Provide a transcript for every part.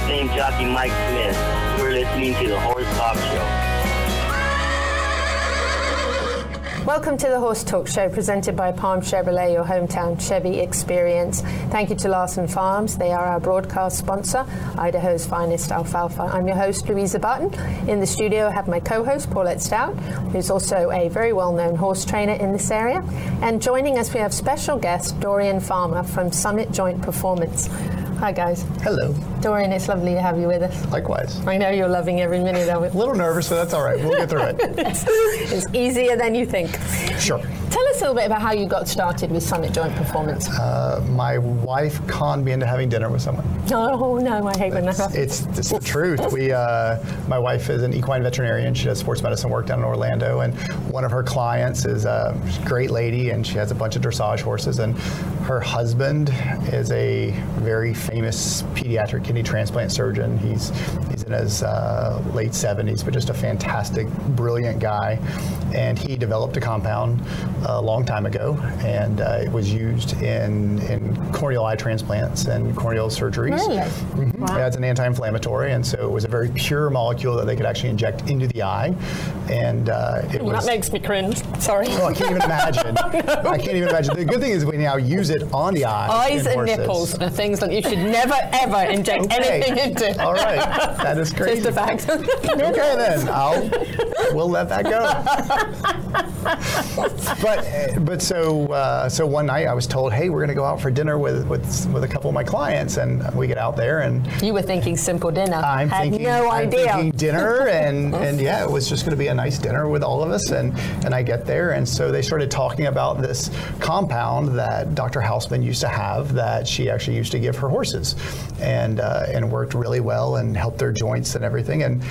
of Fame jockey Mike Smith. You're listening to the Horse Talk Show. Welcome to the Horse Talk Show presented by Palm Chevrolet, your hometown Chevy experience. Thank you to Larson Farms. They are our broadcast sponsor, Idaho's finest alfalfa. I'm your host, Louisa Barton. In the studio, I have my co host, Paulette Stout, who's also a very well known horse trainer in this area. And joining us, we have special guest, Dorian Farmer from Summit Joint Performance. Hi, guys. Hello. Dorian, it's lovely to have you with us. Likewise. I know you're loving every minute of it. A little nervous, but that's all right. We'll get through it. it's easier than you think. Sure. Tell us a little bit about how you got started with Summit Joint Performance. Uh, my wife conned me into having dinner with someone. Oh no, I hate when that happens. It's, it's the truth. We, uh, my wife is an equine veterinarian. She does sports medicine work down in Orlando, and one of her clients is a great lady, and she has a bunch of dressage horses. And her husband is a very famous pediatric kidney transplant surgeon. He's he's in his uh, late 70s, but just a fantastic, brilliant guy. And he developed a compound a long time ago, and uh, it was used in, in corneal eye transplants and corneal surgeries. Really? Mm-hmm. Wow. Yeah, it's an anti-inflammatory, and so it was a very pure molecule that they could actually inject into the eye. And uh, it well, was. That makes me cringe. Sorry. Oh, I can't even imagine. no. I can't even imagine. The good thing is we now use it on the eye. Eyes and horses. nipples are things that you should never ever inject okay. anything into. All right, that is crazy. Just a fact. okay then, I'll we'll let that go. but but so uh, so one night I was told, hey, we're going to go out for dinner with, with with a couple of my clients, and we get out there and you were thinking simple dinner. I'm Had thinking no I'm idea. thinking dinner, and and yeah, it was just going to be a nice dinner with all of us, and and I get there, and so they started talking about this compound that Dr. Hausman used to have that she actually used to give her horses, and uh, and worked really well and helped their joints and everything, and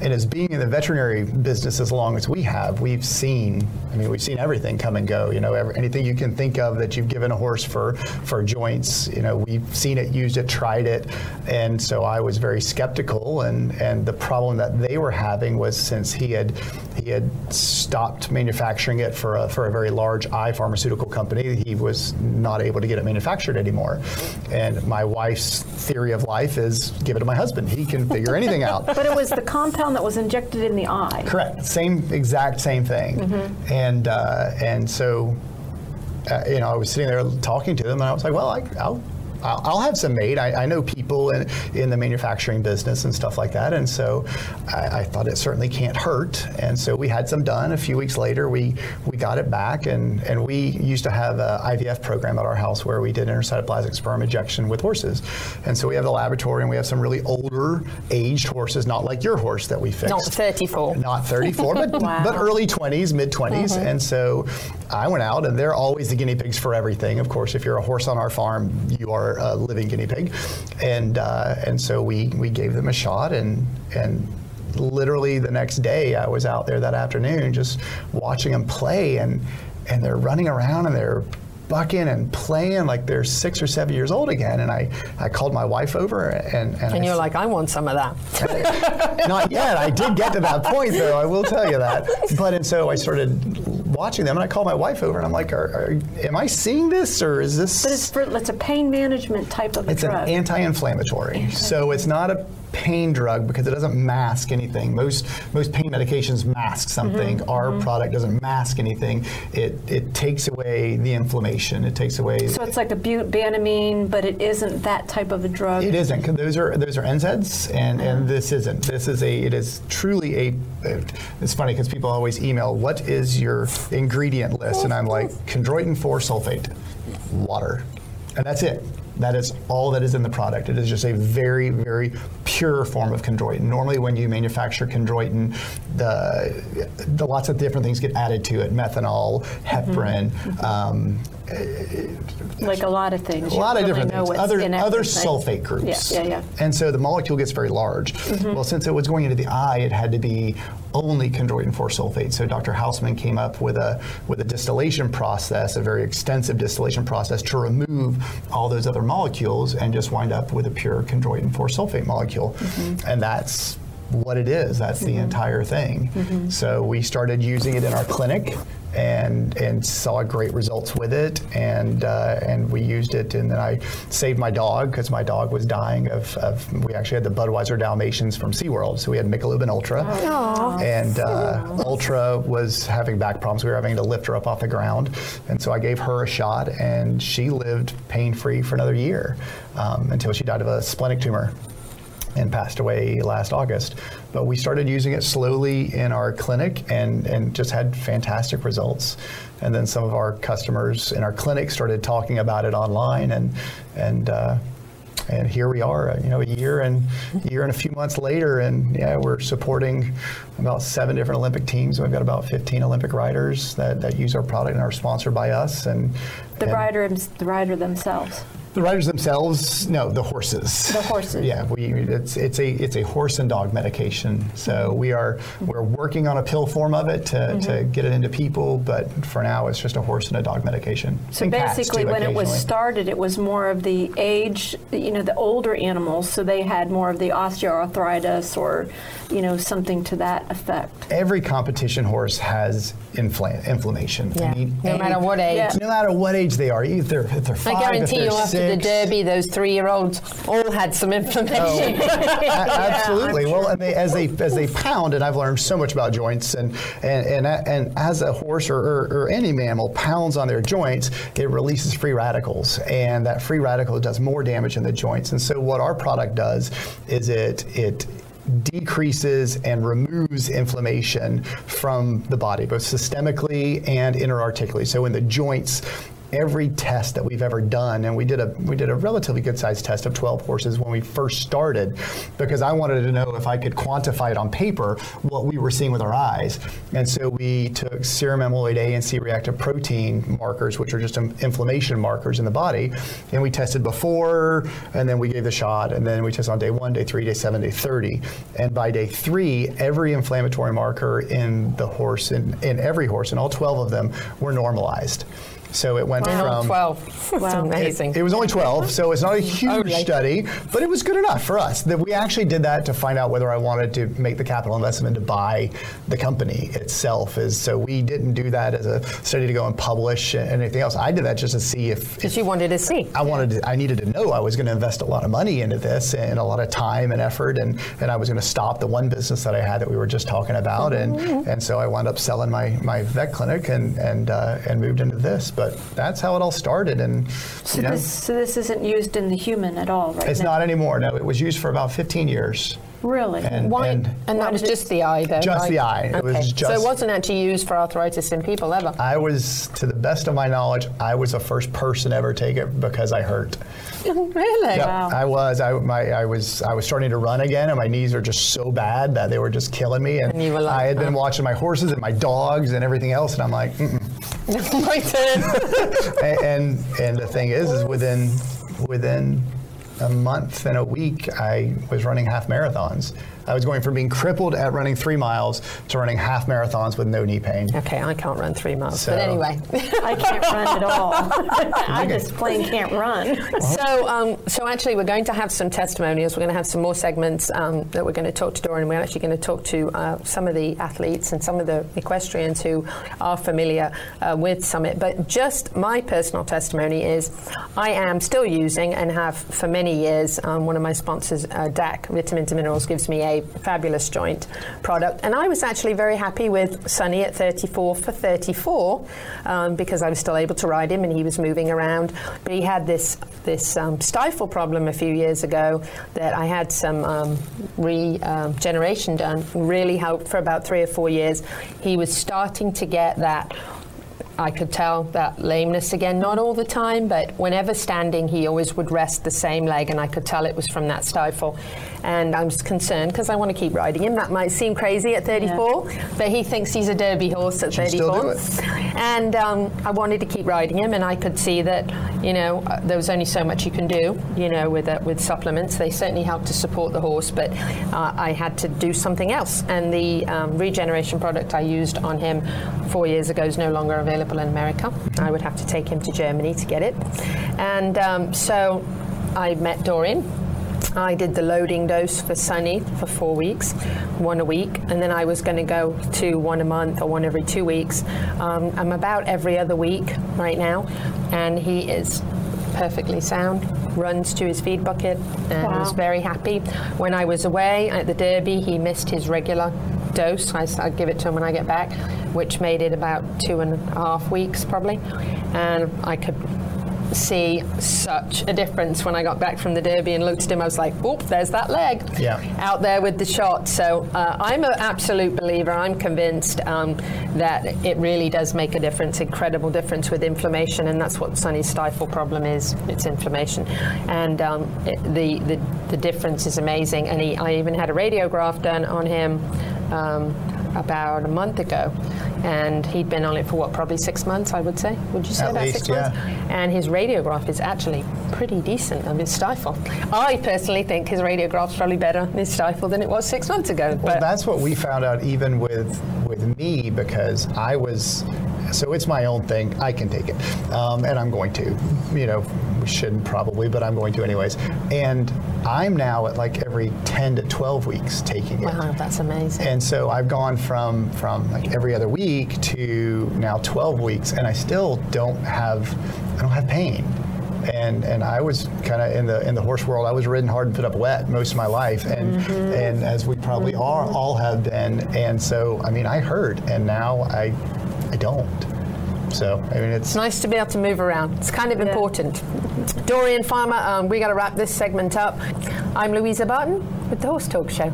and as being in the veterinary business as long as we have, we've seen, I mean, we've seen everything come and go. You know, every, anything you can think of that you've given a horse for, for joints, you know, we've seen it, used it, tried it. And so I was very skeptical. And, and the problem that they were having was since he had, he had stopped manufacturing it for a, for a very large eye pharmaceutical company, he was not able to get it manufactured anymore. And my wife's theory of life is give it to my husband. He can figure anything out. But it was the compound that was injected in the eye. Correct. Same exact same thing. Mm-hmm. And uh, and so, uh, you know, I was sitting there talking to them, and I was like, well, I, I'll I'll have some made. I, I, know people in, in the manufacturing business and stuff like that, and so I, I, thought it certainly can't hurt. And so we had some done. A few weeks later, we we got it back, and, and we used to have an IVF program at our house where we did intracytoplasmic sperm injection with horses. And so we have the laboratory, and we have some really older, aged horses, not like your horse that we fixed. Not 34. Not 34, but wow. but early 20s, mid 20s. Mm-hmm. And so I went out, and they're always the guinea pigs for everything. Of course, if you're a horse on our farm, you are a living guinea pig, and uh, and so we we gave them a shot, and and literally the next day I was out there that afternoon just watching them play, and and they're running around and they're bucking and playing like they're six or seven years old again. And I, I called my wife over and and, and you're like, I want some of that. not yet. I did get to that point though. I will tell you that. But and so I started watching them, and I call my wife over, and I'm like, are, are, "Am I seeing this, or is this?" But it's for, it's a pain management type of it's drug. an anti-inflammatory, so it's not a pain drug because it doesn't mask anything. Most most pain medications mask something. Mm-hmm. Our mm-hmm. product doesn't mask anything. It it takes away the inflammation. It takes away. So it's like a butanamine, but it isn't that type of a drug. It isn't. Because those are those are NSAIDs, and and mm-hmm. this isn't. This is a. It is truly a. It's funny because people always email, "What is your ingredient list?" And I'm like, chondroitin 4 sulfate, water, and that's it. That is all that is in the product. It is just a very, very pure form of chondroitin. Normally, when you manufacture chondroitin, the, the lots of different things get added to it: methanol, heparin. Mm-hmm. Um, like a lot of things. A lot of different things. Other, other sulfate groups. Yeah, yeah, yeah. And so the molecule gets very large. Mm-hmm. Well, since it was going into the eye, it had to be only chondroitin 4 sulfate. So Dr. Hausman came up with a with a distillation process, a very extensive distillation process to remove all those other molecules and just wind up with a pure chondroitin 4 sulfate molecule. Mm-hmm. And that's what it is. That's mm-hmm. the entire thing. Mm-hmm. So we started using it in our clinic and and saw great results with it, and uh, and we used it, and then I saved my dog because my dog was dying of, of we actually had the Budweiser Dalmatians from SeaWorld, so we had Michelob and Ultra, and uh, Ultra was having back problems. We were having to lift her up off the ground, and so I gave her a shot, and she lived pain free for another year um, until she died of a splenic tumor and passed away last August. But we started using it slowly in our clinic and, and just had fantastic results. And then some of our customers in our clinic started talking about it online, and and uh, and here we are, you know, a year and a year and a few months later, and yeah, we're supporting about seven different Olympic teams. We've got about 15 Olympic riders that, that use our product and are sponsored by us. And The and- rider, the rider themselves. The riders themselves, no, the horses. The horses. Yeah, we, it's it's a it's a horse and dog medication. So we are we're working on a pill form of it to, Mm-hmm. to get it into people, but for now it's just a horse and a dog medication. So And basically, when it was started, it was more of the age, you know, the older animals, so they had more of the osteoarthritis or, you know, something to that effect. Every competition horse has infla- inflammation. I Yeah. mean, No any- matter what age. Yeah. No matter what age they are, either if they're I five, if they're you, after the. Derby, those three-year-olds all had some inflammation. Oh. A- absolutely. well, and they, as they as they pound, and I've learned so much about joints, and and and, and as a horse or, or, or any mammal pounds on their joints, it releases free radicals, and that free radical does more damage in the joints. And so, what our product does is it it decreases and removes inflammation from the body, both systemically and intra-articularly. So in the joints, every test that we've ever done, and we did a we did a relatively good sized test of 12 horses when we first started, because I wanted to know if I could quantify it on paper what we were seeing with our eyes, and so we took serum amyloid A and C reactive protein markers, which are just inflammation markers in the body, and we tested before, and then we gave the shot, and then we tested on day one, day three, day seven, day 30, and by day three, every inflammatory marker in the horse, in, in every horse, and all 12 of them, were normalized. So it went They're from 12. It's Wow. amazing. it was only 12, so it's not a huge Only. study, but it was good enough for us. That we actually did that to find out whether I wanted to make the capital investment to buy the company itself. Is so we didn't do that as a study to go and publish and anything else. I did that just to see if, Because you wanted to see. I wanted to, I needed to know I was going to invest a lot of money into this and a lot of time and effort and, and I was going to stop the one business that I had that we were just talking about and and so I wound up selling my, my vet clinic and and uh, and moved into this but that's how it all started and So, you know, this, so this isn't used in the human at all right it's now? not anymore no it was used for about 15 years Really? and, Why? and And, Why that was just the eye, though. Just right? the eye. It was Okay. so it wasn't actually used for arthritis in people ever. I was to the best of my knowledge I was the first person to ever take it because I hurt really? Yep, Wow. I was. I, my, I was. I was starting to run again, and my knees are just so bad that they were just killing me. And, And you were like, I had been "Oh." watching my horses and my dogs and everything else, and I'm like, Mm-mm. My turn. and, and and the thing is, is within within a month and a week, I was running half marathons. I was going from being crippled at running three miles to running half marathons with no knee pain. okay, I can't run three miles. So- But anyway. I can't run at all. I just plain can't run. So, um, so actually, we're going to have some testimonials. We're going to have some more segments um, that we're going to talk to Dorian. We're actually going to talk to uh, some of the athletes and some of the equestrians who are familiar uh, with Summit. But just my personal testimony is, I am still using and have for many years. Um, one of my sponsors, uh, DAC Vitamins and Minerals, gives me a fabulous joint product, and I was actually very happy with Sunny at 34 for 34 um, because I was still able to ride him and he was moving around. But he had this this um, stifle problem a few years ago that I had some um, regeneration done. Really helped for about three or four years. He was starting to get that. I could tell that lameness again, not all the time, but whenever standing, he always would rest the same leg, and I could tell it was from that stifle. And I'm just concerned because I want to keep riding him. That might seem crazy at 34, but he thinks he's a Derby horse at Should still 34. it. And um, I wanted to keep riding him, and I could see that, you know, uh, there was only so much you can do, you know, with uh, with supplements. They certainly help to support the horse, but uh, I had to do something else. And the um, regeneration product I used on him four years ago is no longer available in America. I would have to take him to Germany to get it. And um, so I met Dorian I did the loading dose for Sunny for four weeks, one a week, and then I was going to go to one a month or one every two weeks. Um, I'm about every other week right now, and he is perfectly sound, runs to his feed bucket, and Wow. is very happy. When I was away at the Derby, he missed his regular dose. I, I give it to him when I get back, which made it about two and a half weeks probably, and I could see such a difference when I got back from the Derby and looked at him. I was like, "Oop, there's that leg Yeah. out there with the shot." So uh, I'm an absolute believer. I'm convinced um, that it really does make a difference, incredible difference with inflammation, and that's what Sunny's stifle problem is. It's inflammation, and um, it, the, the the difference is amazing. And he, I even had a radiograph done on him. Um, about a month ago, and he'd been on it for what, probably six months, I would say. Would you say At about least, six months? yeah. and his radiograph is actually pretty decent of his stifle. I personally think his radiograph's probably better in his stifle than it was six months ago. Well, But that's what we found out even with with me because I was. So it's my own thing. I can take it, um, and I'm going to. You know, we shouldn't probably, but I'm going to anyways. And I'm now at like every 10 to 12 weeks taking it. wow, that's amazing. And so I've gone from from like every other week to now 12 weeks, and I still don't have I don't have pain. And and I was kind of in the in the horse world. I was ridden hard and put up wet most of my life, and and as we probably are all have been. And so I mean I hurt, and now I I don't. So I mean it's It's nice to be able to move around. It's kind of important. Dorian Farmer, um, we got to wrap this segment up. I'm Louisa Barton with the Horse Talk Show.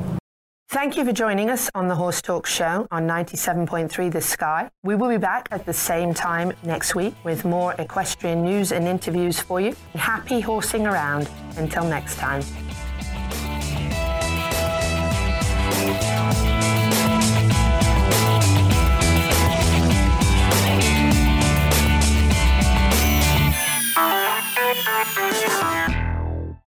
Thank you for joining us on the Horse Talk Show on 97.3 The Sky. We will be back at the same time next week with more equestrian news and interviews for you. Happy horsing around. Until next time.